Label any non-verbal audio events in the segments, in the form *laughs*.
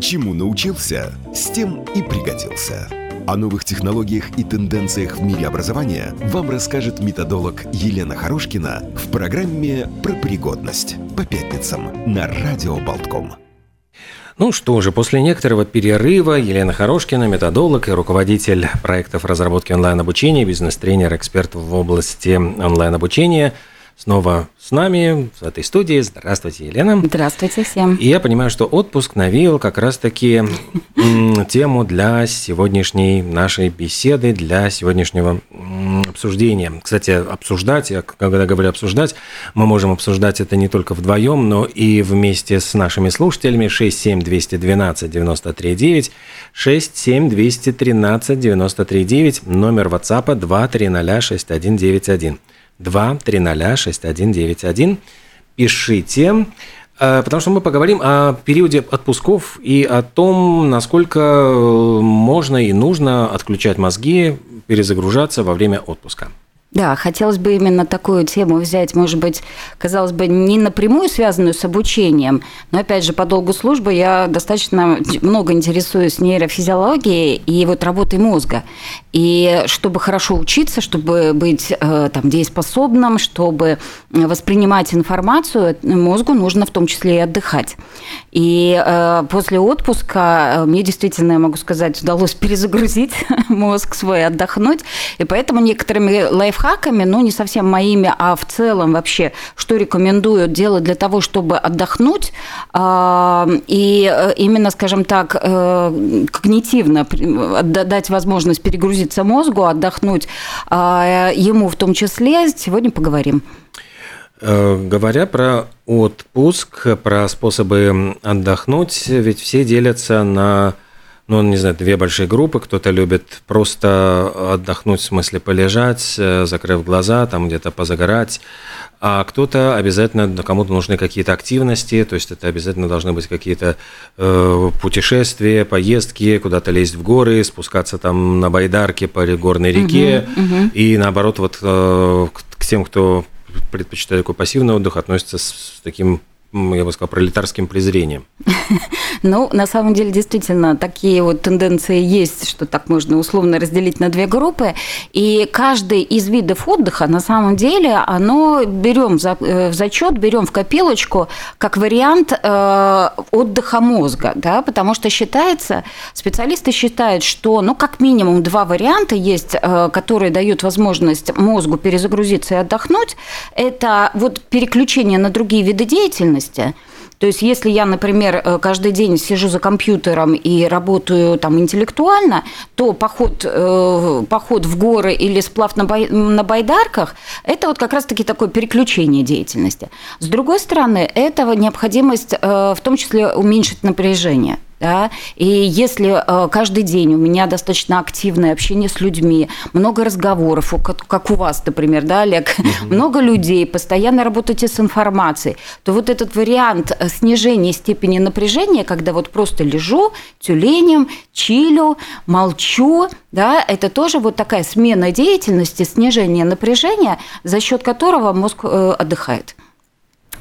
Чему научился, с тем и пригодился. О новых технологиях и тенденциях в мире образования вам расскажет методолог Елена Хорошкина в программе «Про пригодность» по пятницам на Радио Болтком. Ну что же, после некоторого перерыва Елена Хорошкина, методолог и руководитель проектов разработки онлайн-обучения, бизнес-тренер, эксперт в области онлайн-обучения – снова с нами в этой студии. Здравствуйте, Елена. Здравствуйте всем. И я понимаю, что отпуск навеял как раз-таки тему для сегодняшней нашей беседы, для сегодняшнего обсуждения. Кстати, обсуждать, я когда говорю обсуждать, мы можем обсуждать это не только вдвоем, но и вместе с нашими слушателями 67212 93 9, 67213 93 9, номер WhatsApp 230 6191. 2306191. Пишите, э, потому что мы поговорим о периоде отпусков и о том, насколько э, можно и нужно отключать мозги, перезагружаться во время отпуска. Да, хотелось бы именно такую тему взять, может быть, казалось бы, не напрямую связанную с обучением, но, опять же, по долгу службы я достаточно много интересуюсь нейрофизиологией и вот работой мозга. И чтобы хорошо учиться, чтобы быть э, там, дееспособным, чтобы воспринимать информацию, мозгу нужно в том числе и отдыхать. И э, после отпуска э, мне действительно, я могу сказать, удалось *laughs* перезагрузить мозг свой, отдохнуть. И поэтому некоторыми лайфхаками, ну, не совсем моими, а в целом вообще, что рекомендую делать для того, чтобы отдохнуть и именно, скажем так, когнитивно дать возможность перегрузить разгрузиться мозгу, отдохнуть а, ему в том числе. Сегодня поговорим. Э, говоря про отпуск, про способы отдохнуть, ведь все делятся на, ну, не знаю, две большие группы. Кто-то любит просто отдохнуть, в смысле полежать, э, закрыв глаза, там где-то позагорать а кто-то обязательно, кому-то нужны какие-то активности, то есть это обязательно должны быть какие-то э, путешествия, поездки, куда-то лезть в горы, спускаться там на байдарке по горной реке, угу, угу. и наоборот вот э, к, к тем, кто предпочитает такой пассивный отдых, относится с, с таким я бы сказал, пролетарским презрением. *laughs* Ну, на самом деле, действительно, такие вот тенденции есть, что так можно условно разделить на две группы. И каждый из видов отдыха, на самом деле, оно берем э, в зачет, берем в копилочку как вариант э, отдыха мозга, да, потому что считается, специалисты считают, что, ну, как минимум два варианта есть, э, которые дают возможность мозгу перезагрузиться и отдохнуть. Это вот переключение на другие виды деятельности – то есть, если я, например, э, каждый день сижу за компьютером и работаю там интеллектуально, то поход, э, поход в горы или сплав на, бай, на байдарках – это вот как раз-таки такое переключение деятельности. С другой стороны, это необходимость э, в том числе уменьшить напряжение – да, и если э, каждый день у меня достаточно активное общение с людьми, много разговоров, как, у вас, например, да, Олег, угу. *laughs* много людей, постоянно работаете с информацией, то вот этот вариант э, снижения степени напряжения, когда вот просто лежу тюленем, чилю, молчу, да, это тоже вот такая смена деятельности, снижение напряжения, за счет которого мозг э, отдыхает.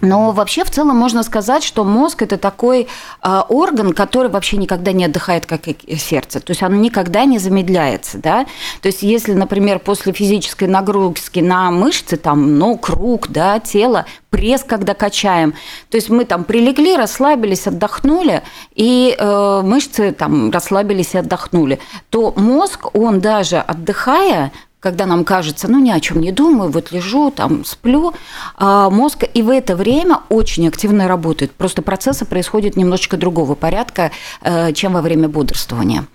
Но вообще в целом можно сказать, что мозг это такой э, орган, который вообще никогда не отдыхает, как и сердце. То есть оно никогда не замедляется. Да? То есть если, например, после физической нагрузки на мышцы, там, ног, рук, да, тело, пресс, когда качаем, то есть мы там прилегли, расслабились, отдохнули, и э, мышцы там расслабились и отдохнули, то мозг, он даже отдыхая, когда нам кажется, ну ни о чем не думаю, вот лежу, там сплю, а мозг и в это время очень активно работает. Просто процессы происходят немножечко другого порядка, э, чем во время бодрствования.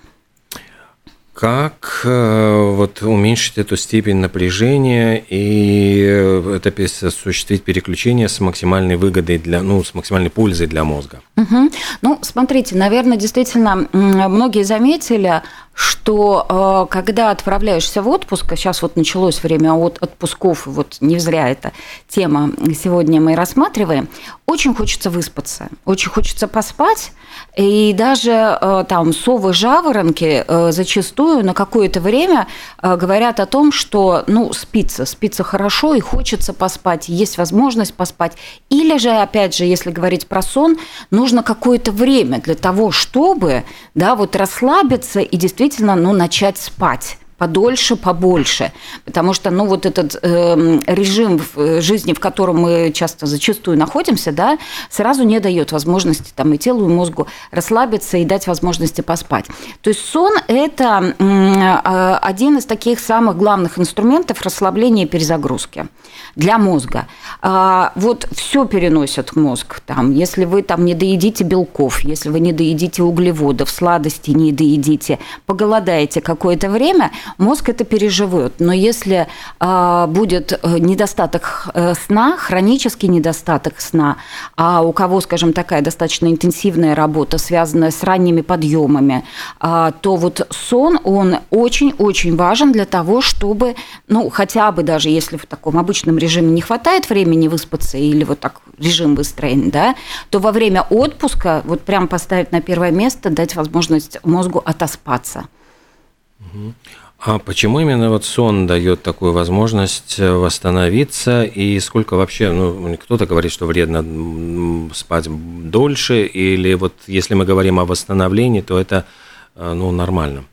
Как э, вот уменьшить эту степень напряжения и э, это осуществить переключение с максимальной выгодой для, ну, с максимальной пользой для мозга? Угу. Ну, смотрите, наверное, действительно, многие заметили, что э, когда отправляешься в отпуск, а сейчас вот началось время от отпусков, вот не зря эта тема сегодня мы рассматриваем, очень хочется выспаться, очень хочется поспать, и даже э, там совы, жаворонки э, зачастую на какое-то время говорят о том, что ну спится, спится хорошо и хочется поспать, есть возможность поспать. Или же, опять же, если говорить про сон, нужно какое-то время для того, чтобы да, вот расслабиться и действительно ну, начать спать подольше, побольше. Потому что, ну, вот этот э, режим в э, жизни, в котором мы часто, зачастую находимся, да, сразу не дает возможности там и телу, и мозгу расслабиться и дать возможности поспать. То есть сон – это э, один из таких самых главных инструментов расслабления и перезагрузки для мозга. А, вот все переносит мозг. Там, если вы там не доедите белков, если вы не доедите углеводов, сладости не доедите, поголодаете какое-то время, мозг это переживет. Но если э, будет недостаток э, сна, хронический недостаток сна, а у кого, скажем, такая достаточно интенсивная работа, связанная с ранними подъемами, э, то вот сон, он очень-очень важен для того, чтобы, ну, хотя бы даже если в таком обычном режиме не хватает времени выспаться или вот так режим выстроен, да, то во время отпуска вот прям поставить на первое место, дать возможность мозгу отоспаться. А почему именно вот сон дает такую возможность э, восстановиться и сколько вообще, ну, кто-то говорит, что вредно спать дольше, или вот если мы говорим о восстановлении, то это, э, ну, нормально?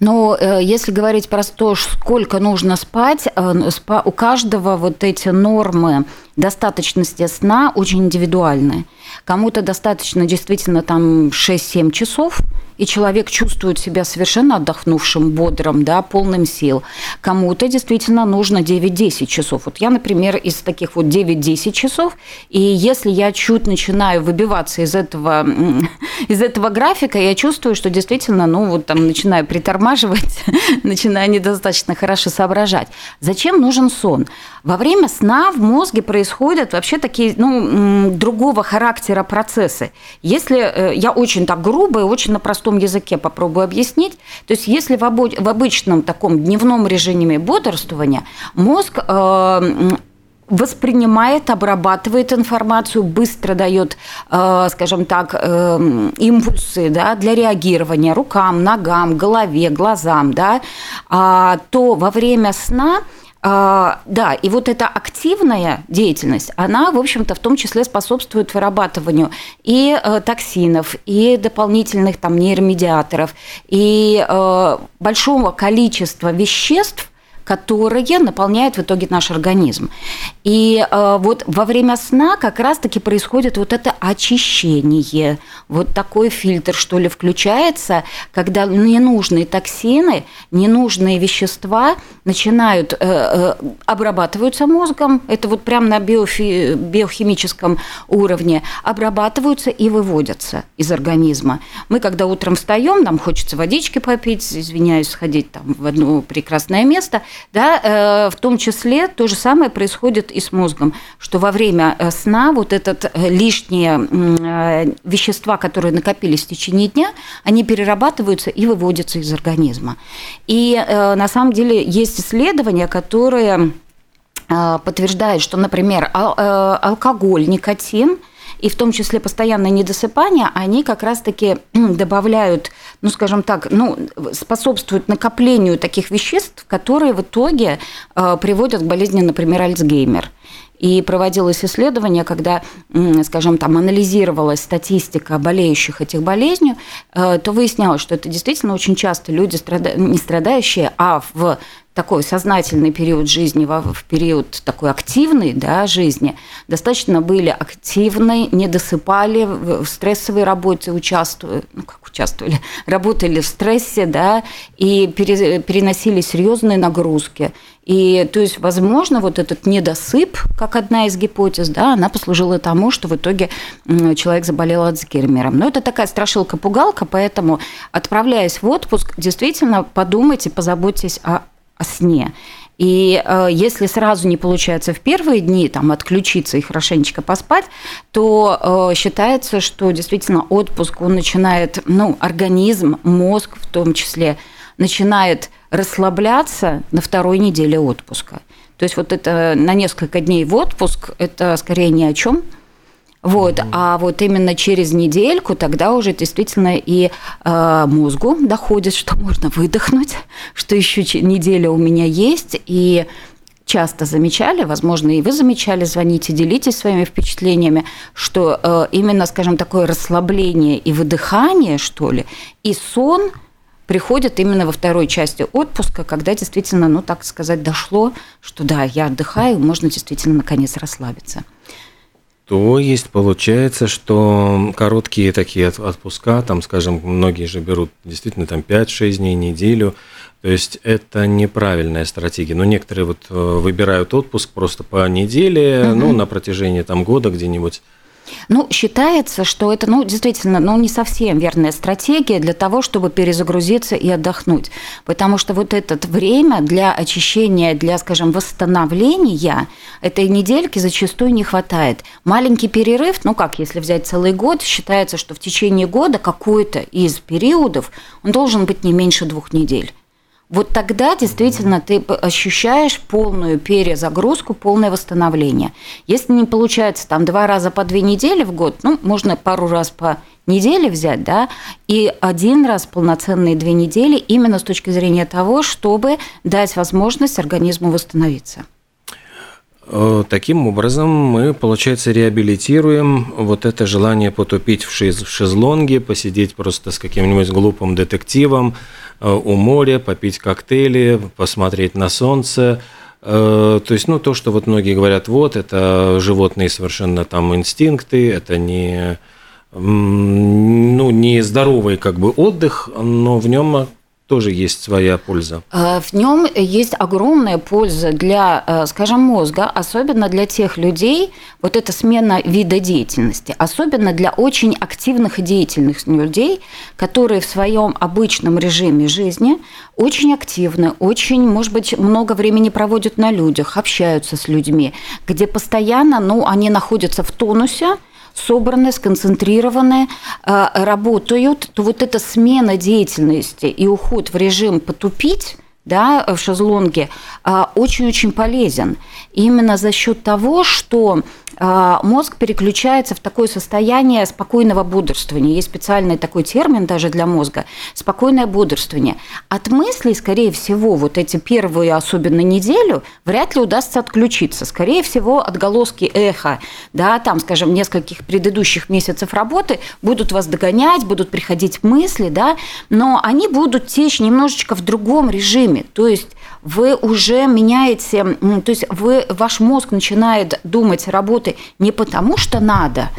Но э, если говорить про то, сколько нужно спать, у каждого вот эти нормы достаточности сна очень индивидуальны. Кому-то достаточно действительно там 6-7 часов, и человек чувствует себя совершенно отдохнувшим, бодрым, да, полным сил. Кому-то действительно нужно 9-10 часов. Вот я, например, из таких вот 9-10 часов, и если я чуть начинаю выбиваться из этого, *laughs* из этого графика, я чувствую, что действительно, ну, вот там начинаю притормаживать, *laughs* начинаю недостаточно хорошо соображать. Зачем нужен сон? Во время сна в мозге происходят вообще такие, ну, другого характера процессы. Если э, я очень так грубо и очень на простом языке попробую объяснить, то есть если в, обычном таком дневном режиме бодрствования мозг э, воспринимает, обрабатывает информацию, быстро дает, э, скажем так, импульсы да, для реагирования рукам, ногам, голове, глазам, да, а, то во время сна а, да, и вот эта активная деятельность, она, в общем-то, в том числе способствует вырабатыванию и э, токсинов, и дополнительных там нейромедиаторов, и э, большого количества веществ, которые наполняют в итоге наш организм. И э, вот во время сна как раз-таки происходит вот это очищение, вот такой фильтр, что ли, включается, когда ненужные токсины, ненужные вещества начинают, э, э, обрабатываются мозгом, это вот прямо на биофи, биохимическом уровне, обрабатываются и выводятся из организма. Мы, когда утром встаем, нам хочется водички попить, извиняюсь, сходить там в одно прекрасное место – да, э, в том числе то же самое происходит и с мозгом, что во время э, сна вот этот э, лишние вещества, которые накопились в течение дня, они перерабатываются и выводятся из организма. И на самом деле есть исследования, которые подтверждают, что, например, алкоголь, никотин – и в том числе постоянное недосыпание, они как раз-таки добавляют, ну, скажем так, ну, способствуют накоплению таких веществ, которые в итоге э, приводят к болезни, например, Альцгеймер. И проводилось исследование, когда, скажем, там анализировалась статистика болеющих этих болезнью, э, то выяснялось, что это действительно очень часто люди, не страдающие, а в такой сознательный период жизни, в период такой активной да, жизни, достаточно были активны, не досыпали, в стрессовой работе участвовали, ну как участвовали, *laughs* работали в стрессе, да, и переносили серьезные нагрузки. И то есть, возможно, вот этот недосып, как одна из гипотез, да, она послужила тому, что в итоге человек заболел Альцгеймером. Но это такая страшилка-пугалка, поэтому, отправляясь в отпуск, действительно подумайте, позаботьтесь о о сне. И э, если сразу не получается в первые дни там, отключиться и хорошенечко поспать, то э, считается, что действительно отпуск, он начинает, ну, организм, мозг в том числе, начинает расслабляться на второй неделе отпуска. То есть вот это на несколько дней в отпуск, это скорее ни о чем. Вот, mm-hmm. а вот именно через недельку тогда уже действительно и э, мозгу доходит, что можно выдохнуть, что еще неделя у меня есть, и часто замечали, возможно, и вы замечали, звоните, делитесь своими впечатлениями, что э, именно, скажем, такое расслабление и выдыхание, что ли, и сон – приходят именно во второй части отпуска, когда действительно, ну, так сказать, дошло, что да, я отдыхаю, можно действительно наконец расслабиться. То есть получается, что короткие такие отпуска, там, скажем, многие же берут действительно там 5-6 дней, неделю, то есть это неправильная стратегия. Но некоторые вот э, выбирают отпуск просто по неделе, угу. ну, на протяжении там года где-нибудь ну, считается, что это, ну, действительно, ну, не совсем верная стратегия для того, чтобы перезагрузиться и отдохнуть. Потому что вот это время для очищения, для, скажем, восстановления этой недельки зачастую не хватает. Маленький перерыв, ну как, если взять целый год, считается, что в течение года какой-то из периодов он должен быть не меньше двух недель. Вот тогда действительно ты ощущаешь полную перезагрузку, полное восстановление. Если не получается там два раза по две недели в год, ну, можно пару раз по неделе взять, да, и один раз полноценные две недели именно с точки зрения того, чтобы дать возможность организму восстановиться. Э, таким образом, мы, получается, реабилитируем вот это желание потупить в, шезлонге, посидеть просто с каким-нибудь глупым детективом у моря, попить коктейли, посмотреть на солнце. Э, то есть, ну, то, что вот многие говорят, вот, это животные совершенно там инстинкты, это не ну, не здоровый как бы отдых, но в нем тоже есть своя польза. Э, в нем есть огромная польза для, э, скажем, мозга, особенно для тех людей, вот эта смена вида деятельности, особенно для очень активных и деятельных людей, которые в своем обычном режиме жизни очень активны, очень, может быть, много времени проводят на людях, общаются с людьми, где постоянно, ну, они находятся в тонусе, собраны, сконцентрированы, э, работают, то вот эта смена деятельности и уход в режим потупить да, в шезлонге э, очень-очень полезен. Именно за счет того, что мозг переключается в такое состояние спокойного бодрствования. Есть специальный такой термин даже для мозга – спокойное бодрствование. От мыслей, скорее всего, вот эти первые, особенно неделю, вряд ли удастся отключиться. Скорее всего, отголоски эха, да, там, скажем, нескольких предыдущих месяцев работы будут вас догонять, будут приходить мысли, да, но они будут течь немножечко в другом режиме. То есть вы уже меняете, то есть вы, ваш мозг начинает думать, работать не потому, что надо,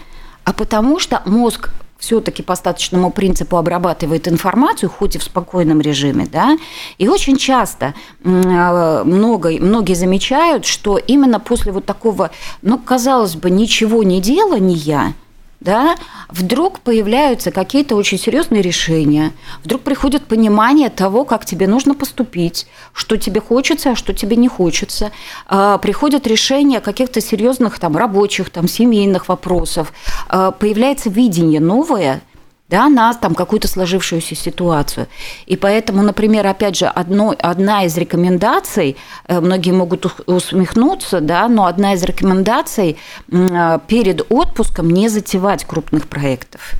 а потому что мозг все-таки по статочному принципу обрабатывает информацию, хоть и в спокойном режиме, да, и очень часто а, много, многие замечают, что именно после вот такого, ну, казалось бы, ничего не делания, да, вдруг появляются какие-то очень серьезные решения, вдруг приходит понимание того, как тебе нужно поступить, что тебе хочется, а что тебе не хочется, а, приходят решения каких-то серьезных там рабочих, там семейных вопросов, а, появляется видение новое, да, на там какую-то сложившуюся ситуацию. И поэтому, например, опять же, одно, одна из рекомендаций, э, многие могут усмехнуться, да, но одна из рекомендаций э, перед отпуском не затевать крупных проектов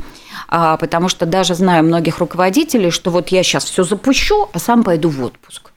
а, потому что даже знаю многих руководителей, что вот я сейчас все запущу, а сам пойду в отпуск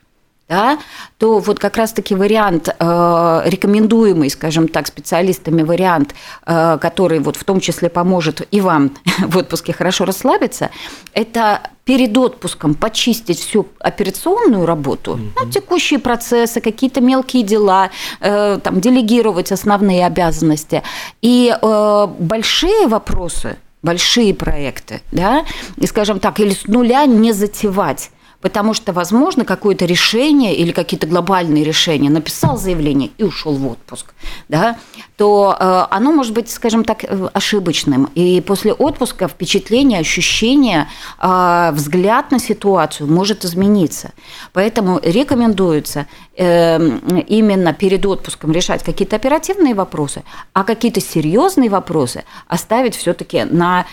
да, то вот как раз-таки вариант, э, рекомендуемый, скажем так, специалистами вариант, э, который вот в том числе поможет и вам *laughs* в отпуске хорошо расслабиться, это перед отпуском почистить всю операционную работу, mm ну, текущие процессы, какие-то мелкие дела, э, там, делегировать основные обязанности. И э, большие вопросы, большие проекты, да, и, скажем так, или с нуля не затевать потому что, возможно, какое-то решение или какие-то глобальные решения, написал заявление и ушел в отпуск, да, то э, оно может быть, скажем так, э, ошибочным. И после отпуска впечатление, ощущение, э, взгляд на ситуацию может измениться. Поэтому рекомендуется именно перед отпуском решать какие-то оперативные вопросы, а какие-то серьезные вопросы оставить все-таки на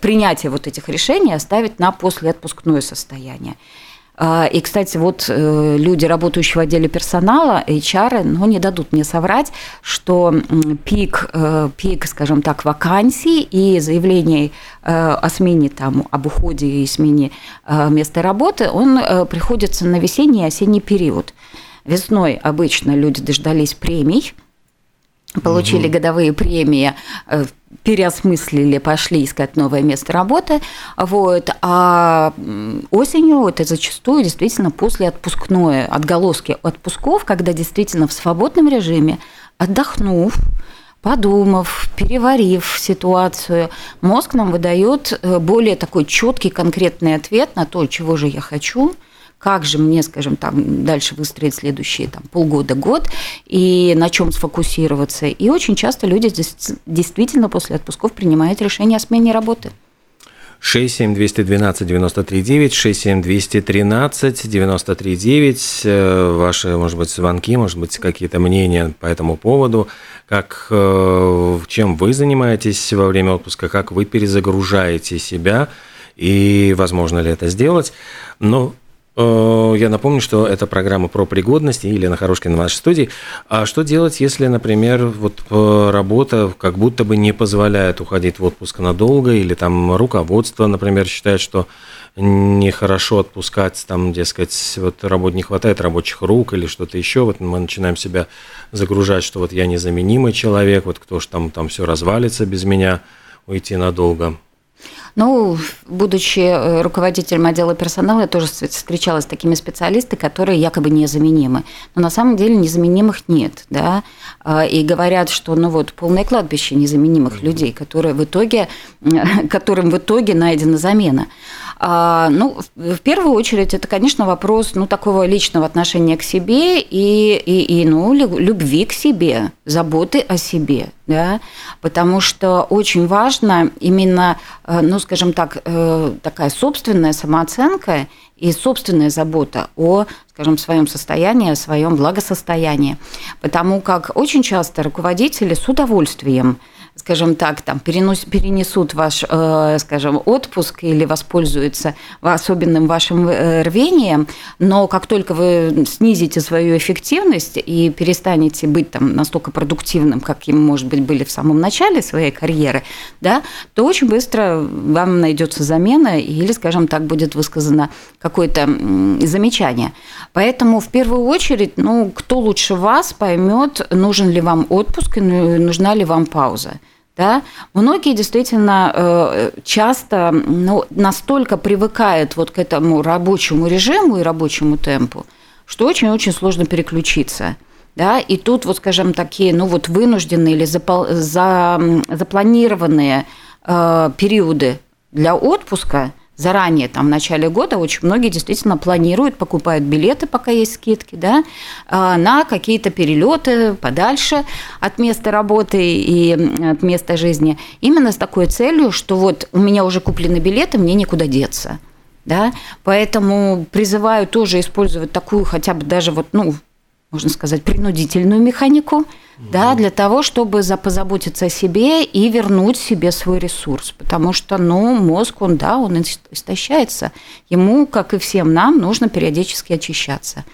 принятие вот этих решений, оставить на послеотпускное состояние. А, и, кстати, вот э, люди, работающие в отделе персонала, HR, ну, не дадут мне соврать, что пик, э, пик, скажем так, вакансий и заявлений э, о смене, там, об уходе и смене места работы, он приходится на весенний и осенний период. Весной обычно люди дождались премий, получили угу. годовые премии, переосмыслили, пошли искать новое место работы. Вот. А осенью это зачастую действительно после отпускное, отголоски отпусков, когда действительно в свободном режиме, отдохнув, подумав, переварив ситуацию, мозг нам выдает э, более такой четкий, конкретный ответ на то, чего же я хочу – как же мне, скажем, там дальше выстроить следующие там, полгода, год, и на чем сфокусироваться. И очень часто люди действительно после отпусков принимают решение о смене работы. 67212 939 67213 939 Ваши, может быть, звонки, может быть, какие-то мнения по этому поводу. Как, э, чем вы занимаетесь во время отпуска, как вы перезагружаете себя и возможно ли это сделать. Но Э, я напомню, что это программа про пригодность, и Елена Хорошкина в нашей студии. А что делать, если, например, вот э, работа как будто бы не позволяет уходить в отпуск надолго, или там руководство, например, считает, что нехорошо отпускать, там, дескать, вот работ не хватает рабочих рук или что-то еще, вот мы начинаем себя загружать, что вот я незаменимый человек, вот кто ж там, там все развалится без меня, уйти надолго. Ну, будучи э, руководителем отдела персонала, я тоже встречалась с такими специалистами, которые якобы незаменимы. Но на самом деле незаменимых нет, да. А, и говорят, что ну вот полное кладбище незаменимых людей, которые в итоге, *laughs* которым в итоге найдена замена. А, ну, в первую очередь, это, конечно, вопрос ну, такого личного отношения к себе и, и, и ну, любви к себе, заботы о себе. Да? Потому что очень важно именно, э, ну, скажем так, э, такая собственная самооценка и собственная забота о, скажем, своем состоянии, о своем благосостоянии. Потому как очень часто руководители с удовольствием скажем так, там, перенос, перенесут ваш, э, скажем, отпуск или воспользуются особенным вашим э, рвением, но как только вы снизите свою эффективность и перестанете быть там настолько продуктивным, как им, может быть, были в самом начале своей карьеры, да, то очень быстро вам найдется замена или, скажем так, будет высказано какое-то замечание. Поэтому в первую очередь, ну, кто лучше вас поймет, нужен ли вам отпуск и нужна ли вам пауза. Да? Многие действительно э, часто ну, настолько привыкают вот к этому рабочему режиму и рабочему темпу, что очень-очень сложно переключиться. Да? И тут, вот, скажем, такие ну, вот вынужденные или запол- за, запланированные э, периоды для отпуска – заранее, там, в начале года, очень многие действительно планируют, покупают билеты, пока есть скидки, да, а, на какие-то перелеты подальше от места работы и от места жизни, именно с такой целью, что вот у меня уже куплены билеты, мне никуда деться. Да? Поэтому призываю тоже использовать такую хотя бы даже вот, ну, можно сказать, принудительную механику, угу. да, для того, чтобы позаботиться о себе и вернуть себе свой ресурс. Потому что, ну, мозг, он, да, он истощается. Ему, как и всем нам, нужно периодически очищаться.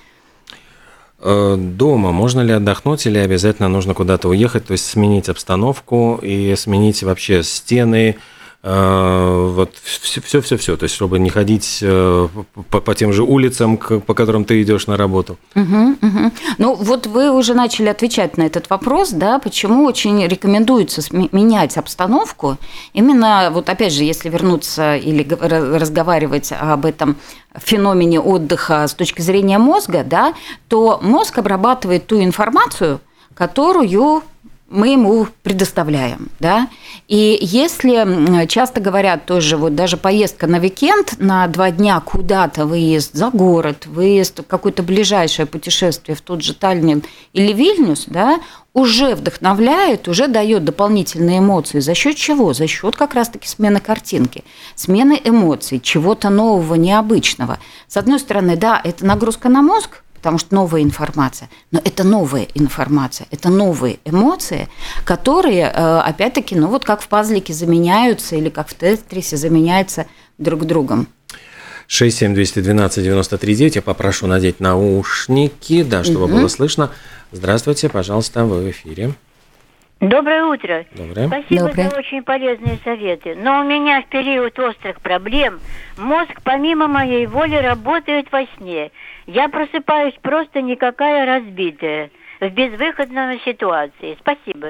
Э, дома можно ли отдохнуть или обязательно нужно куда-то уехать, то есть сменить обстановку и сменить вообще стены, вот все-все-все, то есть чтобы не ходить э, по, по тем же улицам, по которым ты идешь на работу. Угу, угу. Ну вот вы уже начали отвечать на этот вопрос, да, почему очень рекомендуется менять обстановку. Именно вот опять же, если вернуться или разговаривать об этом феномене отдыха с точки зрения мозга, да, то мозг обрабатывает ту информацию, которую мы ему предоставляем, да. И если часто говорят тоже, вот даже поездка на викенд на два дня куда-то, выезд за город, выезд какое-то ближайшее путешествие в тот же Таллин или Вильнюс, да, уже вдохновляет, уже дает дополнительные эмоции. За счет чего? За счет как раз-таки смены картинки, смены эмоций, чего-то нового, необычного. С одной стороны, да, это нагрузка на мозг, потому что новая информация. Но это новая информация, это новые эмоции, которые, э, опять-таки, ну вот как в пазлике заменяются или как в тетрисе заменяются друг другом. 67212 93 9. Я попрошу надеть наушники, да, чтобы угу. было слышно. Здравствуйте, пожалуйста, вы в эфире. Доброе утро. Доброе. Спасибо Доброе. за очень полезные советы. Но у меня в период острых проблем мозг помимо моей воли работает во сне. Я просыпаюсь просто никакая разбитая в безвыходной ситуации. Спасибо.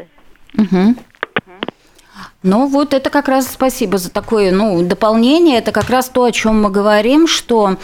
Угу. Ну вот это как раз спасибо за такое ну, дополнение. Это как раз то, о чем мы говорим, что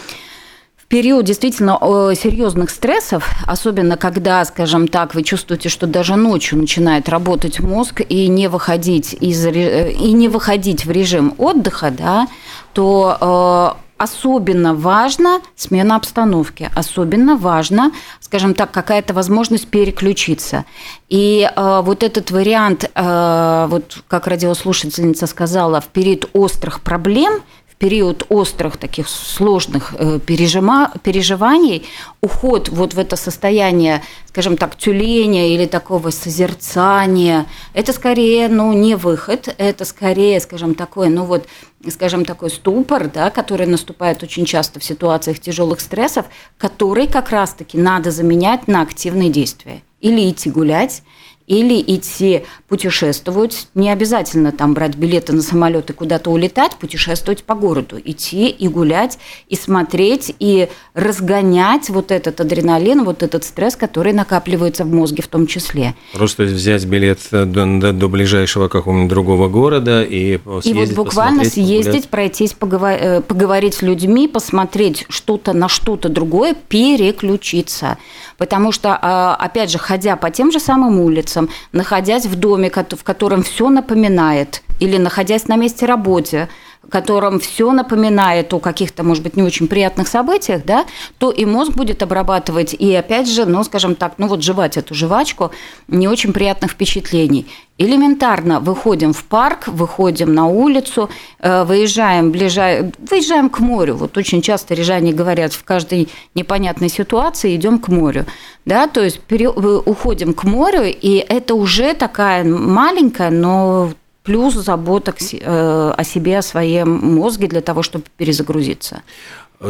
период действительно серьезных стрессов, особенно когда, скажем так, вы чувствуете, что даже ночью начинает работать мозг и не выходить из и не выходить в режим отдыха, да, то э, особенно важно смена обстановки, особенно важно, скажем так, какая-то возможность переключиться. И э, вот этот вариант, э, вот как радиослушательница сказала, в период острых проблем – период острых таких сложных э, пережима, переживаний, уход вот в это состояние, скажем так, тюления или такого созерцания, это скорее, ну, не выход, это скорее, скажем, такой, ну вот, скажем, такой ступор, да, который наступает очень часто в ситуациях тяжелых стрессов, который как раз-таки надо заменять на активные действия. Или идти гулять, или идти путешествовать, не обязательно там брать билеты на самолет и куда-то улетать, путешествовать по городу, идти и гулять, и смотреть, и разгонять вот этот адреналин, вот этот стресс, который накапливается в мозге в том числе. Просто взять билет до, до, до ближайшего какого-нибудь другого города и съездить, И вот буквально съездить, погулять. пройтись, поговор, э, поговорить с людьми, посмотреть что-то на что-то другое, переключиться. Потому что, а, опять же, ходя по тем же самым улицам, находясь в доме, в котором все напоминает, или находясь на месте работы, котором все напоминает о каких-то, может быть, не очень приятных событиях, да, то и мозг будет обрабатывать и, опять же, ну, скажем так, ну вот жевать эту жвачку не очень приятных впечатлений. Элементарно выходим в парк, выходим на улицу, э, выезжаем, ближай... выезжаем к морю. Вот очень часто рижане говорят, в каждой непонятной ситуации идем к морю. Да, то есть пере... уходим к морю, и это уже такая маленькая, но плюс забота э, о себе, о своем мозге для того, чтобы перезагрузиться.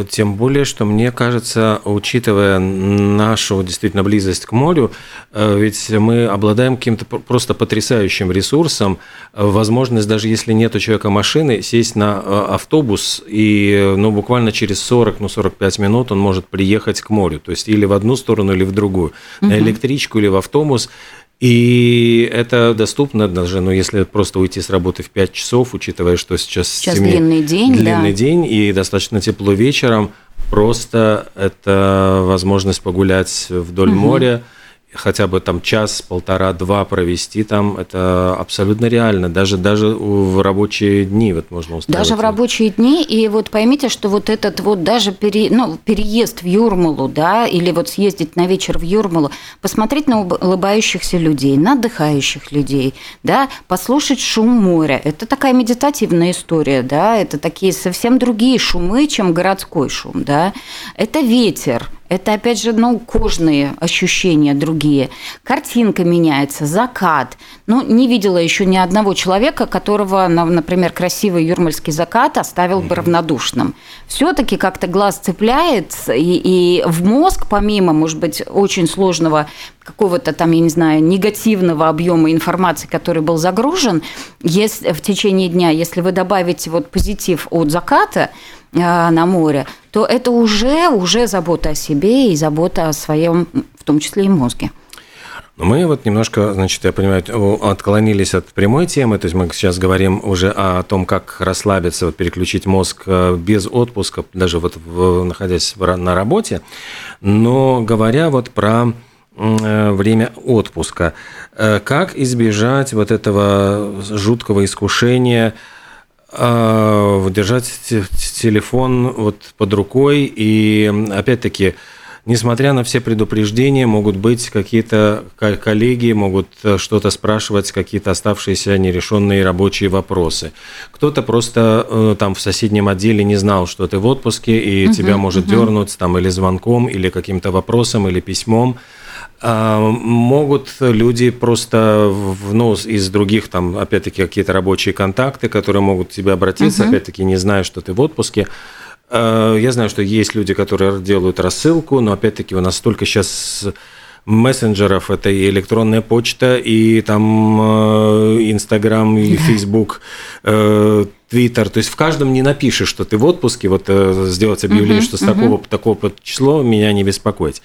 Тем более, что мне кажется, учитывая нашу действительно близость к морю, э, ведь мы обладаем каким-то просто потрясающим ресурсом, э, возможность, даже если нет у человека машины, сесть на автобус и ну, буквально через 40 ну, 45 минут он может приехать к морю, то есть или в одну сторону, или в другую, угу. на электричку или в автобус, и это доступно даже, ну, если просто уйти с работы в 5 часов, учитывая, что сейчас, сейчас 7, длинный день, длинный да. день и достаточно тепло вечером, просто это возможность погулять вдоль угу. моря, хотя бы там час, полтора, два провести там, это абсолютно реально. Даже, даже в рабочие дни вот можно устроить. Даже в рабочие дни. И вот поймите, что вот этот вот даже пере, ну, переезд в Юрмалу, да, или вот съездить на вечер в Юрмалу, посмотреть на улыбающихся людей, на отдыхающих людей, да, послушать шум моря. Это такая медитативная история, да, это такие совсем другие шумы, чем городской шум, да. Это ветер, это, опять же, ну, кожные ощущения другие. Картинка меняется, закат. Ну, не видела еще ни одного человека, которого, например, красивый юрмальский закат оставил бы равнодушным. Все-таки как-то глаз цепляется, и, и в мозг, помимо, может быть, очень сложного какого-то там, я не знаю, негативного объема информации, который был загружен, если, в течение дня, если вы добавите вот позитив от заката, на море, то это уже, уже забота о себе и забота о своем, в том числе и мозге. Мы вот немножко, значит, я понимаю, отклонились от прямой темы, то есть мы сейчас говорим уже о том, как расслабиться, вот, переключить мозг э, без отпуска, даже вот в, находясь на работе. Но говоря вот про э, время отпуска, как избежать вот этого жуткого искушения – держать телефон вот под рукой и опять-таки несмотря на все предупреждения, могут быть какие-то коллеги, могут э, что-то спрашивать, какие-то оставшиеся нерешенные рабочие вопросы. Кто-то просто э, там в соседнем отделе не знал, что ты в отпуске, и uh тебя может uh дернуть там или звонком, или каким-то вопросом, или письмом. А, могут люди просто в, ну, из других, там, опять-таки, какие-то рабочие контакты, которые могут к тебе обратиться, угу. опять-таки, не зная, что ты в отпуске, э, я знаю, что есть люди, которые делают рассылку, но опять-таки у нас столько сейчас мессенджеров, это и электронная почта, и там э, Инстаграм, и Фейсбук, э, Твиттер. То есть в каждом не напишешь, что ты в отпуске, вот сделать объявление, что с такого такого числа меня не беспокоить.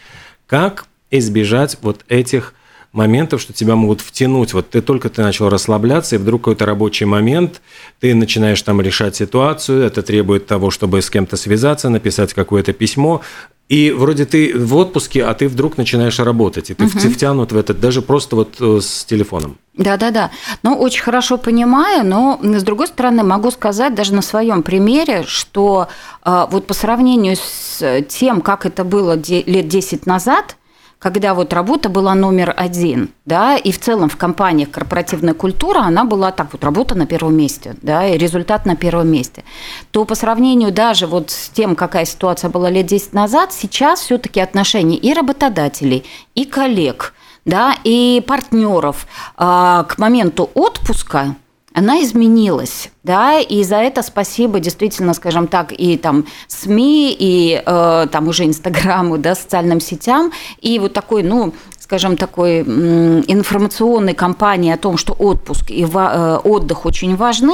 Как избежать вот этих моментов, что тебя могут втянуть. Вот ты только ты начал расслабляться, и вдруг какой-то рабочий момент, ты начинаешь там решать ситуацию, это требует того, чтобы с кем-то связаться, написать какое-то письмо, и вроде ты в отпуске, а ты вдруг начинаешь работать, и ты угу. втянут в этот, даже просто вот э, с телефоном. Да, да, да. Ну, очень хорошо понимаю, но с другой стороны могу сказать даже на своем примере, что э, вот по сравнению с тем, как это было лет 10 назад, когда вот работа была номер один, да, и в целом в компаниях корпоративная культура, она была так вот, работа на первом месте, да, и результат на первом месте, то по сравнению даже вот с тем, какая ситуация была лет 10 назад, сейчас все таки отношения и работодателей, и коллег, да, и партнеров а, к моменту отпуска она изменилась, да, и за это спасибо действительно, скажем так, и там СМИ, и э, там уже Инстаграму, да, социальным сетям, и вот такой, ну, скажем, такой информационной кампании о том, что отпуск и э, отдых очень важны,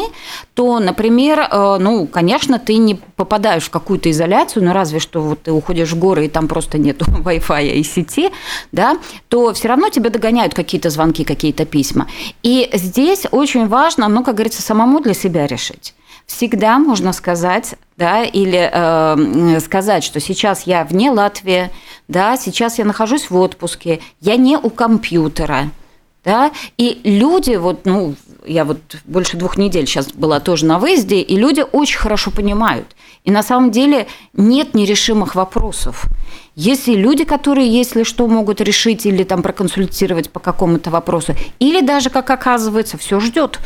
то, например, э, ну, конечно, ты не попадаешь в какую-то изоляцию, ну, разве что вот ты уходишь в горы, и там просто нету *laughs* Wi-Fi и сети, да, то все равно тебя догоняют какие-то звонки, какие-то письма. И здесь очень важно, ну, как говорится, самому для себя решить всегда можно сказать, да, или э, сказать, что сейчас я вне Латвии, да, сейчас я нахожусь в отпуске, я не у компьютера, да, и люди, вот, ну, я вот больше двух недель сейчас была тоже на выезде, и люди очень хорошо понимают. И на самом деле нет нерешимых вопросов. Есть и люди, которые, если что, могут решить или там проконсультировать по какому-то вопросу, или даже, как оказывается, все ждет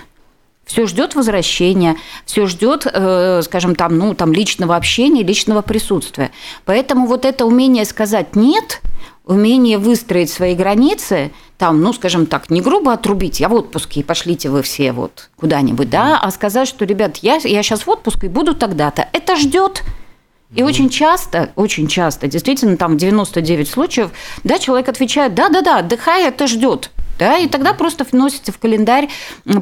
все ждет возвращения, все ждет, э, скажем, там, ну, там личного общения, личного присутствия. Поэтому вот это умение сказать нет, умение выстроить свои границы, там, ну, скажем так, не грубо отрубить, я в отпуске, и пошлите вы все вот куда-нибудь, да, а сказать, что, ребят, я, я сейчас в отпуске и буду тогда-то. Это ждет. И очень часто, очень часто, действительно, там 99 случаев, да, человек отвечает, да-да-да, отдыхай, это ждет да, и тогда просто вносите в календарь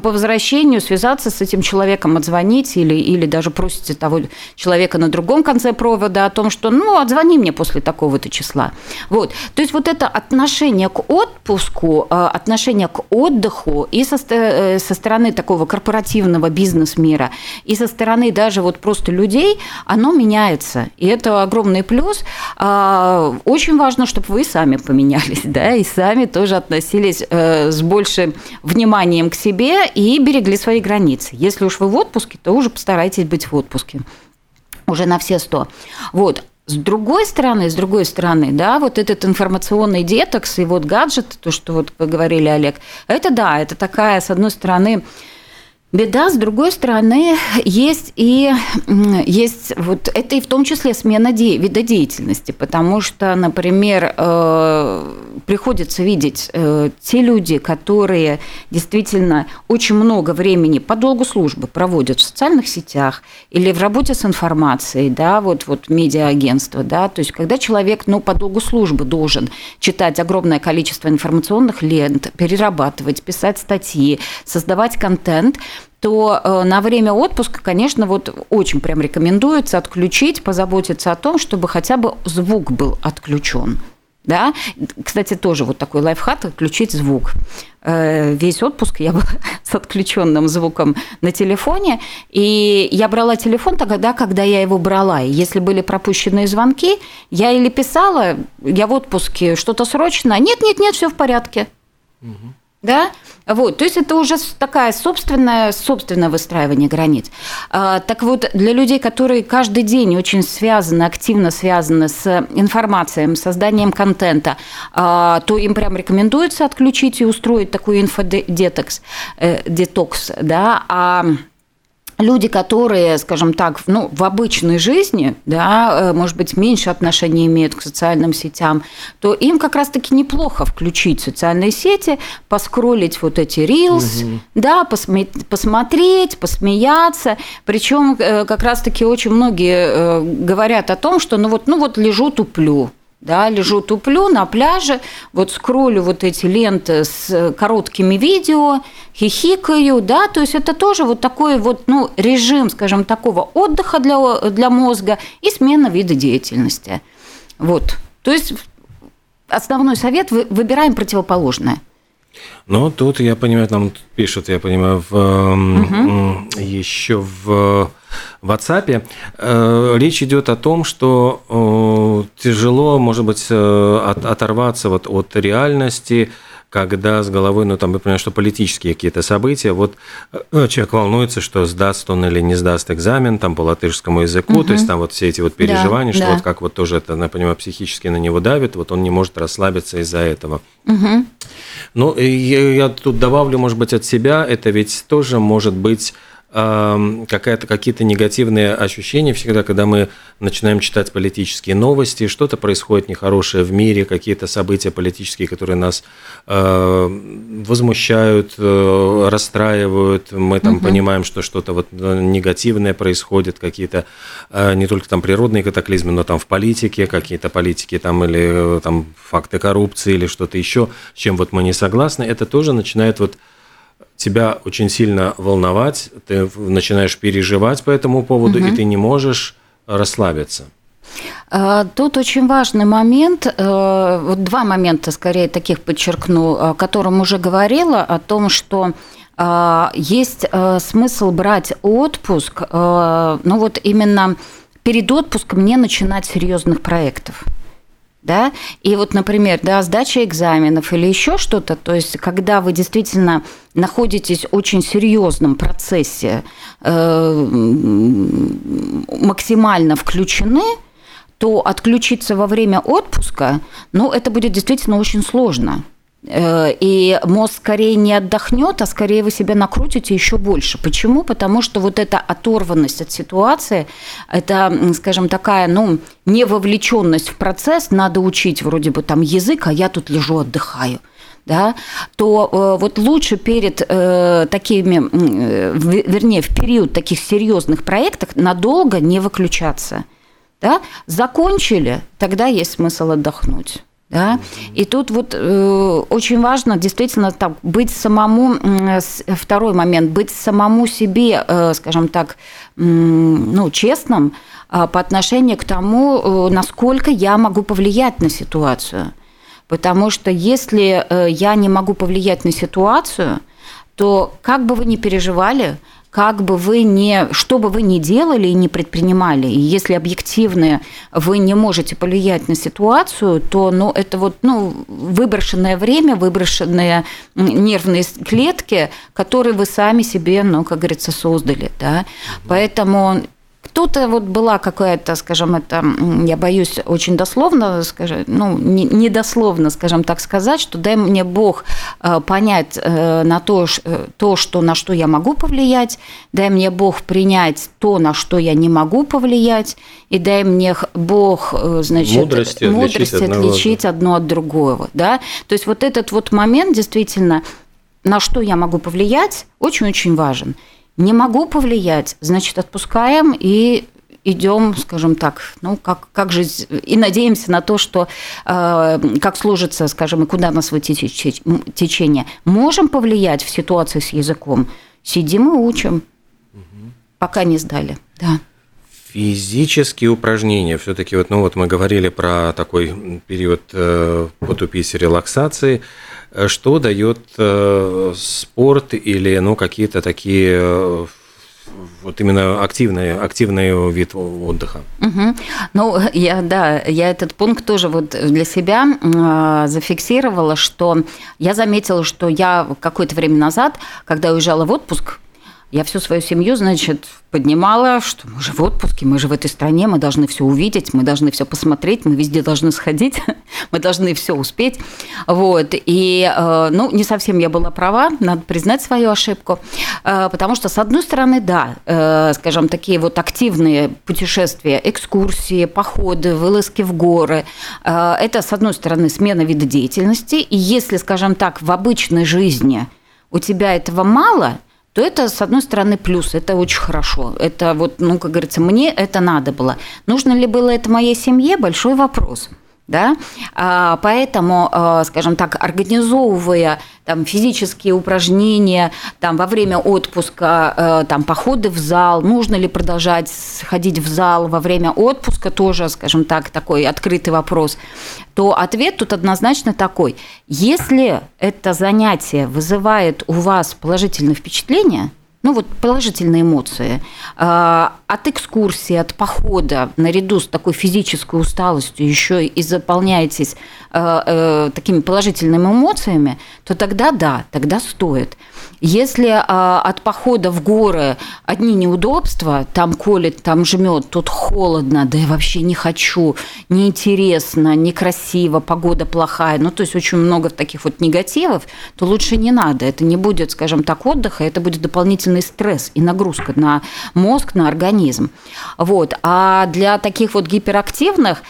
по возвращению связаться с этим человеком, отзвонить или, или даже просите того человека на другом конце провода о том, что, ну, отзвони мне после такого-то числа. Вот. То есть вот это отношение к отпуску, э, отношение к отдыху и со, э, со стороны такого корпоративного бизнес-мира, и со стороны даже вот просто людей, оно меняется. И это огромный плюс. А, очень важно, чтобы вы сами поменялись, *laughs* да, и сами тоже относились э, с большим вниманием к себе и берегли свои границы. Если уж вы в отпуске, то уже постарайтесь быть в отпуске уже на все сто. Вот. С другой стороны, с другой стороны, да, вот этот информационный детокс и вот гаджеты, то, что вот вы говорили, Олег, это да, это такая, с одной стороны, Беда, с другой стороны, есть и есть вот это и в том числе смена де, вида деятельности, потому что, например, э, приходится видеть э, те люди, которые действительно очень много времени по долгу службы проводят в социальных сетях или в работе с информацией, да, вот вот медиаагентство, да, то есть когда человек, ну, по долгу службы должен читать огромное количество информационных лент, перерабатывать, писать статьи, создавать контент – то э, на время отпуска, конечно, вот очень прям рекомендуется отключить, позаботиться о том, чтобы хотя бы звук был отключен. Да? Кстати, тоже вот такой лайфхак – отключить звук. Э, весь отпуск я была *laughs* с отключенным звуком на телефоне, и я брала телефон тогда, когда я его брала. И если были пропущенные звонки, я или писала, я в отпуске, что-то срочно, нет-нет-нет, все в порядке. Угу да, вот, то есть это уже такая собственная, собственное выстраивание границ. А, так вот, для людей, которые каждый день очень связаны, активно связаны с информацией, созданием контента, а, то им прям рекомендуется отключить и устроить такой инфодетокс, э, детокс, да, а люди, которые, скажем так, ну, в обычной жизни, да, э, может быть, меньше отношения имеют к социальным сетям, то им как раз-таки неплохо включить социальные сети, поскролить вот эти reels, угу. да, посмотреть, посмеяться. Причем э, как раз-таки очень многие э, говорят о том, что ну вот, ну вот лежу, туплю да, лежу, туплю на пляже, вот скроллю вот эти ленты с короткими видео, хихикаю, да, то есть это тоже вот такой вот, ну, режим, скажем, такого отдыха для, для мозга и смена вида деятельности. Вот, то есть основной совет – выбираем противоположное – ну, тут я понимаю, нам пишут, я понимаю, в, угу. еще в WhatsApp. Э, речь идет о том, что тяжело, может быть, э, оторваться вот от реальности, когда с головой, ну, там, понимаете, что политические какие-то события, вот э, человек волнуется, что сдаст он или не сдаст экзамен, там, по латышскому языку, угу. то есть там вот все эти вот переживания, да, что да. вот как вот тоже это, я понимаю, психически на него давит, вот он не может расслабиться из-за этого. Угу. Ну, я, я тут добавлю, может быть, от себя, это ведь тоже может быть какая-то, какие-то негативные ощущения всегда, когда мы начинаем читать политические новости, что-то происходит нехорошее в мире, какие-то события политические, которые нас э, возмущают, э, расстраивают, мы там угу. понимаем, что что-то вот э, негативное происходит, какие-то э, не только там природные катаклизмы, но там в политике, какие-то политики там или э, там факты коррупции или что-то еще, с чем вот мы не согласны, это тоже начинает вот тебя очень сильно волновать, ты начинаешь переживать по этому поводу, угу. и ты не можешь расслабиться. А, тут очень важный момент, э, вот два момента, скорее, таких подчеркну, о котором уже говорила, о том, что а, есть э, смысл брать отпуск, э, ну вот именно перед отпуском не начинать серьезных проектов да, и вот, например, да, сдача экзаменов или еще что-то, то есть, когда вы действительно находитесь в очень серьезном процессе, э, максимально включены, то отключиться во время отпуска, ну, это будет действительно очень сложно. Э, и мозг скорее не отдохнет, а скорее вы себя накрутите еще больше. Почему? Потому что вот эта оторванность от ситуации, это, скажем, такая, ну, невовлеченность в процесс, надо учить вроде бы там язык, а я тут лежу, отдыхаю да, то э, вот лучше перед э, такими, э, вернее, в период таких серьезных проектов надолго не выключаться. Да? Закончили, тогда есть смысл отдохнуть. Да? И тут вот э, очень важно действительно так, быть самому, э, второй момент, быть самому себе, э, скажем так, э, ну, честным э, по отношению к тому, э, насколько я могу повлиять на ситуацию. Потому что если э, я не могу повлиять на ситуацию, то как бы вы ни переживали, как бы вы не, что бы вы ни делали и не предпринимали, и если объективно вы не можете повлиять на ситуацию, то ну, это вот ну, выброшенное время, выброшенные нервные клетки, которые вы сами себе, ну, как говорится, создали. Да? Поэтому кто-то вот была какая-то, скажем, это, я боюсь очень дословно, скажем, ну, не, не дословно, скажем так сказать, что дай мне Бог э, понять э, на то, э, то, что, на что я могу повлиять, дай мне Бог принять то, на что я не могу повлиять, и дай мне Бог, значит, мудрости, мудрости отличить, отличить одно от другого. Да? То есть вот этот вот момент действительно, на что я могу повлиять, очень-очень важен. Не могу повлиять, значит, отпускаем и идем, скажем так, ну, как, как же, и надеемся на то, что э, как сложится, скажем, и куда нас вытечет течение. Можем повлиять в ситуации с языком? Сидим и учим, угу. пока не сдали, да. Физические упражнения. Все-таки вот, ну вот мы говорили про такой период э, потупись релаксации. Э, что дает э, спорт или ну, какие-то такие э, вот именно активный, активный вид отдыха. Угу. Ну, я, да, я этот пункт тоже вот для себя э, зафиксировала, что я заметила, что я какое-то время назад, когда уезжала в отпуск, Я всю свою семью, значит, поднимала, что мы же в отпуске, мы же в этой стране, мы должны все увидеть, мы должны все посмотреть, мы везде должны сходить, *laughs* мы должны все успеть. Вот. И, э, ну, не совсем я была права, надо признать свою ошибку, э, потому что, с одной стороны, да, э, скажем, такие вот активные путешествия, экскурсии, походы, вылазки в горы, это, с одной стороны, смена вида деятельности, и если, скажем так, в обычной жизни у тебя этого мало – то это, с одной стороны, плюс, это очень хорошо. Это вот, ну, как говорится, мне это надо было. Нужно ли было это моей семье? Большой вопрос да, а, поэтому, а, скажем так, организовывая там физические упражнения, там во время отпуска, а, там походы в зал, нужно ли продолжать ходить в зал во время отпуска, тоже, скажем так, такой открытый вопрос, то ответ тут однозначно такой. Если это занятие вызывает у вас положительное впечатление – ну вот положительные эмоции. А, от экскурсии, от похода, наряду с такой физической усталостью, еще и заполняетесь а, э, такими положительными эмоциями, то тогда да, тогда стоит. Если а, от похода в горы одни неудобства, там колет, там жмет, тут холодно, да я вообще не хочу, неинтересно, некрасиво, погода плохая, ну то есть очень много таких вот негативов, то лучше не надо. Это не будет, скажем так, отдыха, это будет дополнительный стресс и нагрузка на мозг, на организм. Вот. А для таких вот гиперактивных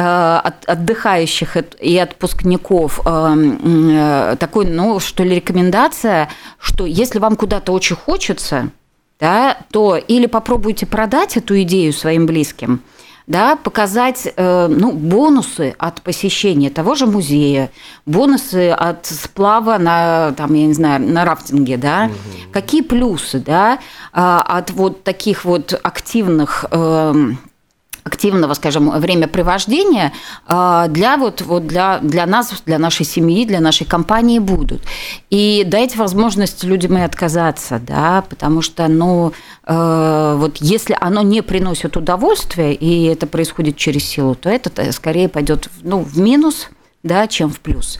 Э, отдыхающих и отпускников э, э, такой, ну, что ли, рекомендация, что если вам куда-то очень хочется, да, то или попробуйте продать эту идею своим близким, да, показать ну, бонусы от посещения того же музея, бонусы от сплава на, там, я не знаю, на рафтинге, да, угу. какие плюсы, да, от вот таких вот активных эм, активного, скажем, времяпривождения а, для, вот, вот для, для нас, для нашей семьи, для нашей компании будут. И дайте возможность людям и отказаться, да, потому что, ну, э, вот если оно не приносит удовольствия, и это происходит через силу, то это скорее пойдет ну, в минус, да, чем в плюс.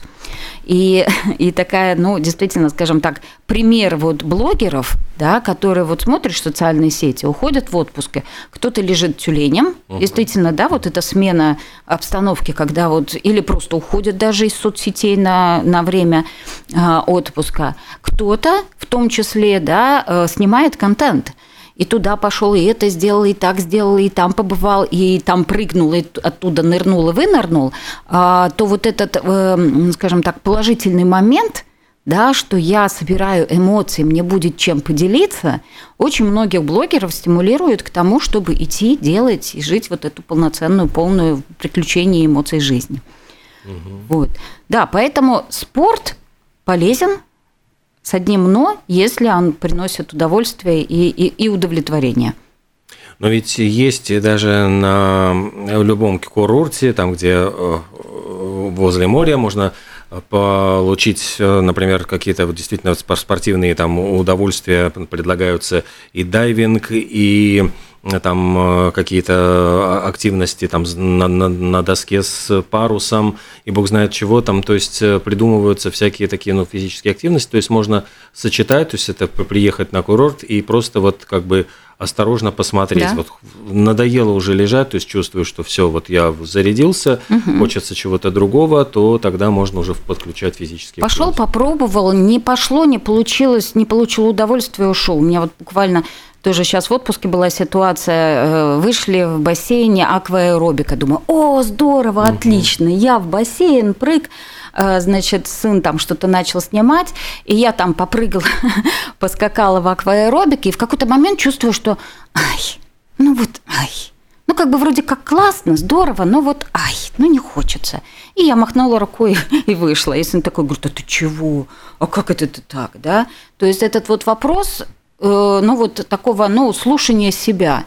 И, *laughs* и такая, ну, действительно, скажем так, пример вот блогеров, да, которые вот смотришь социальные сети, уходят в отпуске, кто-то лежит тюленем, uh-huh. действительно, да, вот эта смена обстановки, когда вот, или просто уходят даже из соцсетей на, на время э, отпуска, кто-то, в том числе, да, э, снимает контент – и туда пошел, и это сделал, и так сделал, и там побывал, и там прыгнул, и оттуда нырнул и вынырнул, а, то вот этот, э, скажем так, положительный момент, да, что я собираю эмоции, мне будет чем поделиться, очень многих блогеров стимулирует к тому, чтобы идти, делать и жить вот эту полноценную, полную приключение эмоций жизни. Угу. Вот. Да, поэтому спорт полезен, с одним «но», если он приносит удовольствие и, и, и удовлетворение. Но ведь есть даже на любом курорте, там, где э, возле моря можно получить, э, например, какие-то действительно спортивные там удовольствия предлагаются и дайвинг, и там э, какие-то а, активности там на, на, на доске с парусом и бог знает чего там, то есть э, придумываются всякие такие ну, физические активности, то есть можно сочетать, то есть это приехать на курорт и просто вот как бы осторожно посмотреть. Да. Вот надоело уже лежать, то есть чувствую, что все, вот я зарядился, угу. хочется чего-то другого, то тогда можно уже подключать физические. Пошел, попробовал, не пошло, не получилось, не получил удовольствия, ушел. У меня вот буквально тоже сейчас в отпуске была ситуация, э, вышли в бассейне акваэробика. Думаю, о, здорово, отлично, я в бассейн, прыг. Э, значит, сын там что-то начал снимать, и я там попрыгала, *laughs* поскакала в акваэробике, и в какой-то момент чувствую, что, ай, ну вот, ай, ну, как бы вроде как классно, здорово, но вот, ай, ну не хочется. И я махнула рукой *laughs* и вышла. И сын такой говорит, а ты чего? А как это ты так, да? То есть этот вот вопрос ну, вот такого, ну, слушания себя.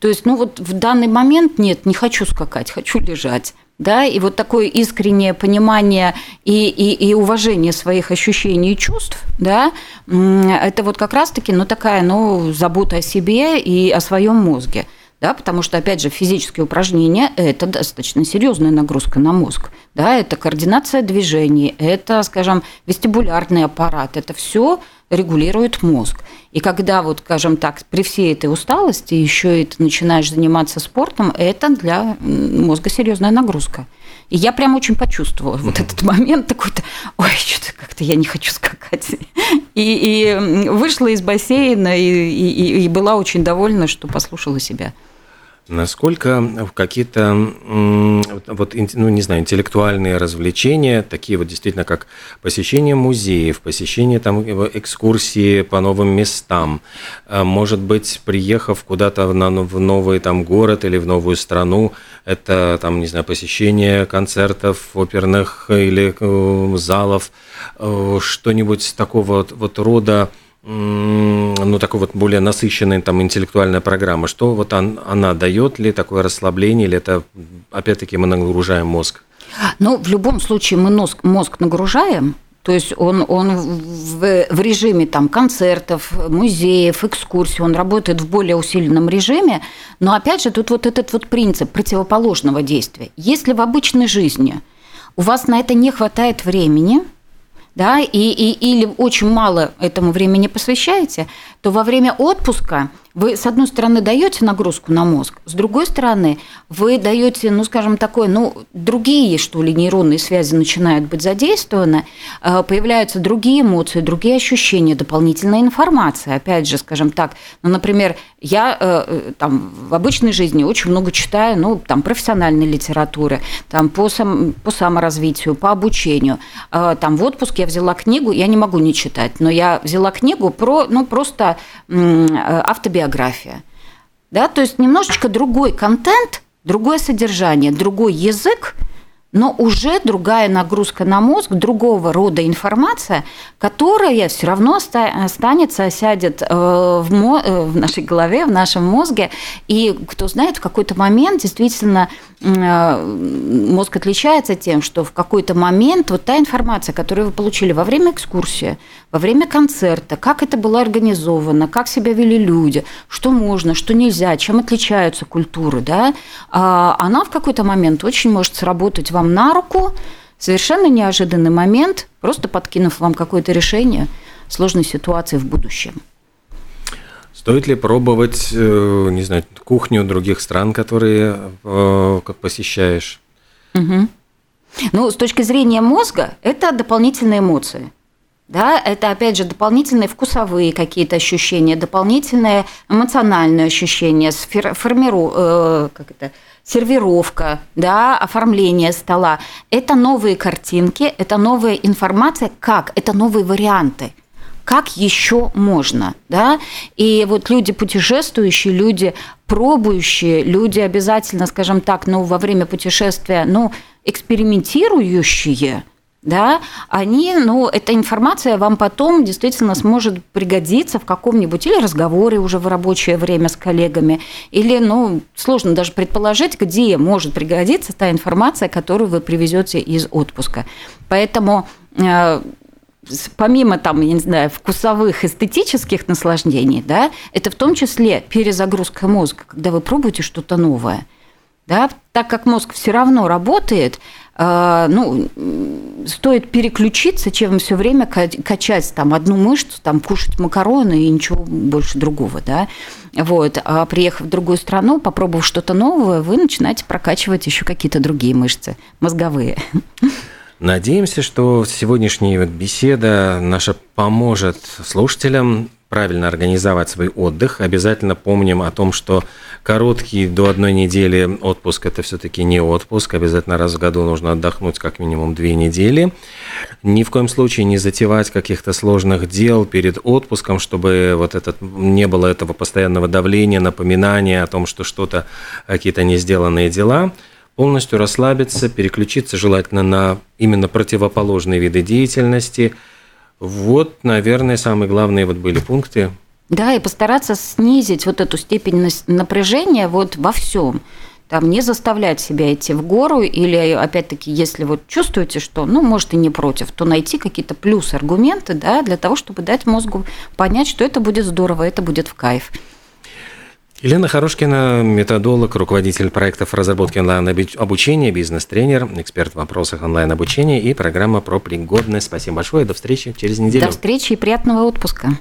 То есть, ну, вот в данный момент нет, не хочу скакать, хочу лежать. Да, и вот такое искреннее понимание и, и, и уважение своих ощущений и чувств, да, это вот как раз-таки, ну, такая, ну, забота о себе и о своем мозге да, потому что, опять же, физические упражнения – это достаточно серьезная нагрузка на мозг, да, это координация движений, это, скажем, вестибулярный аппарат, это все регулирует мозг. И когда вот, скажем так, при всей этой усталости еще и ты начинаешь заниматься спортом, это для мозга серьезная нагрузка. И я прям очень почувствовала вот этот момент такой-то, ой, что-то как-то я не хочу скакать. И, и вышла из бассейна и, и, и была очень довольна, что послушала себя. Насколько какие-то, вот, ну, не знаю, интеллектуальные развлечения, такие вот действительно, как посещение музеев, посещение там экскурсии по новым местам, а, может быть, приехав куда-то в новый там город или в новую страну, это там, не знаю, посещение концертов оперных или э, залов, э, что-нибудь такого вот, вот рода, ну, такой вот более насыщенная там интеллектуальная программа, что вот он, она дает ли такое расслабление, или это, опять-таки, мы нагружаем мозг? Ну, в любом случае мы мозг, мозг нагружаем, то есть он, он в, в режиме там, концертов, музеев, экскурсий, он работает в более усиленном режиме, но опять же тут вот этот вот принцип противоположного действия. Если в обычной жизни у вас на это не хватает времени – да, и, и, или очень мало этому времени посвящаете, то во время отпуска вы, с одной стороны, даете нагрузку на мозг, с другой стороны, вы даете, ну, скажем, такое, ну, другие, что ли, нейронные связи начинают быть задействованы, э, появляются другие эмоции, другие ощущения, дополнительная информация. Опять же, скажем так, ну, например, я э, э, там в обычной жизни очень много читаю, ну, там, профессиональной литературы, там, по, сам, по саморазвитию, по обучению. Там в отпуск я взяла книгу, я не могу не читать, но я взяла книгу про, ну, просто автобиография. Да, то есть немножечко другой контент, другое содержание, другой язык – но уже другая нагрузка на мозг, другого рода информация, которая все равно останется, осядет э, в, э, в нашей голове, в нашем мозге. И кто знает, в какой-то момент действительно э, мозг отличается тем, что в какой-то момент вот та информация, которую вы получили во время экскурсии, во время концерта, как это было организовано, как себя вели люди, что можно, что нельзя, чем отличаются культуры, да, а она в какой-то момент очень может сработать во вам на руку, совершенно неожиданный момент, просто подкинув вам какое-то решение сложной ситуации в будущем. Стоит ли пробовать, э, не знаю, кухню других стран, которые э, как посещаешь? Угу. Ну, с точки зрения мозга, это дополнительные эмоции. Да, это опять же дополнительные вкусовые какие-то ощущения, дополнительные эмоциональные ощущения, формиру, э, как это, сервировка, да, оформление стола. Это новые картинки, это новая информация, как, это новые варианты как еще можно, да? И вот люди путешествующие, люди пробующие, люди обязательно, скажем так, ну, во время путешествия, ну, экспериментирующие – да, они, ну, эта информация вам потом действительно сможет пригодиться в каком-нибудь или разговоре уже в рабочее время с коллегами, или, ну, сложно даже предположить, где может пригодиться та информация, которую вы привезете из отпуска. Поэтому э, помимо там, я не знаю, вкусовых, эстетических наслаждений, да, это в том числе перезагрузка мозга, когда вы пробуете что-то новое. Да, так как мозг все равно работает, ну, стоит переключиться, чем все время качать там одну мышцу, там кушать макароны и ничего больше другого, да. Вот. А приехав в другую страну, попробовав что-то новое, вы начинаете прокачивать еще какие-то другие мышцы мозговые. Надеемся, что сегодняшняя беседа наша поможет слушателям правильно организовать свой отдых. Обязательно помним о том, что короткий до одной недели отпуск – это все-таки не отпуск. Обязательно раз в году нужно отдохнуть как минимум две недели. Ни в коем случае не затевать каких-то сложных дел перед отпуском, чтобы вот этот, не было этого постоянного давления, напоминания о том, что что-то, какие-то не сделанные дела полностью расслабиться, переключиться желательно на именно противоположные виды деятельности – вот, наверное, самые главные вот были пункты. Да, и постараться снизить вот эту степень напряжения вот во всем. Там не заставлять себя идти в гору, или, опять-таки, если вот чувствуете, что, ну, может, и не против, то найти какие-то плюс-аргументы, да, для того, чтобы дать мозгу понять, что это будет здорово, это будет в кайф. Елена Хорошкина, методолог, руководитель проектов разработки онлайн-обучения, бизнес-тренер, эксперт в вопросах онлайн-обучения и программа про пригодность. Спасибо большое. До встречи через неделю. До встречи и приятного отпуска.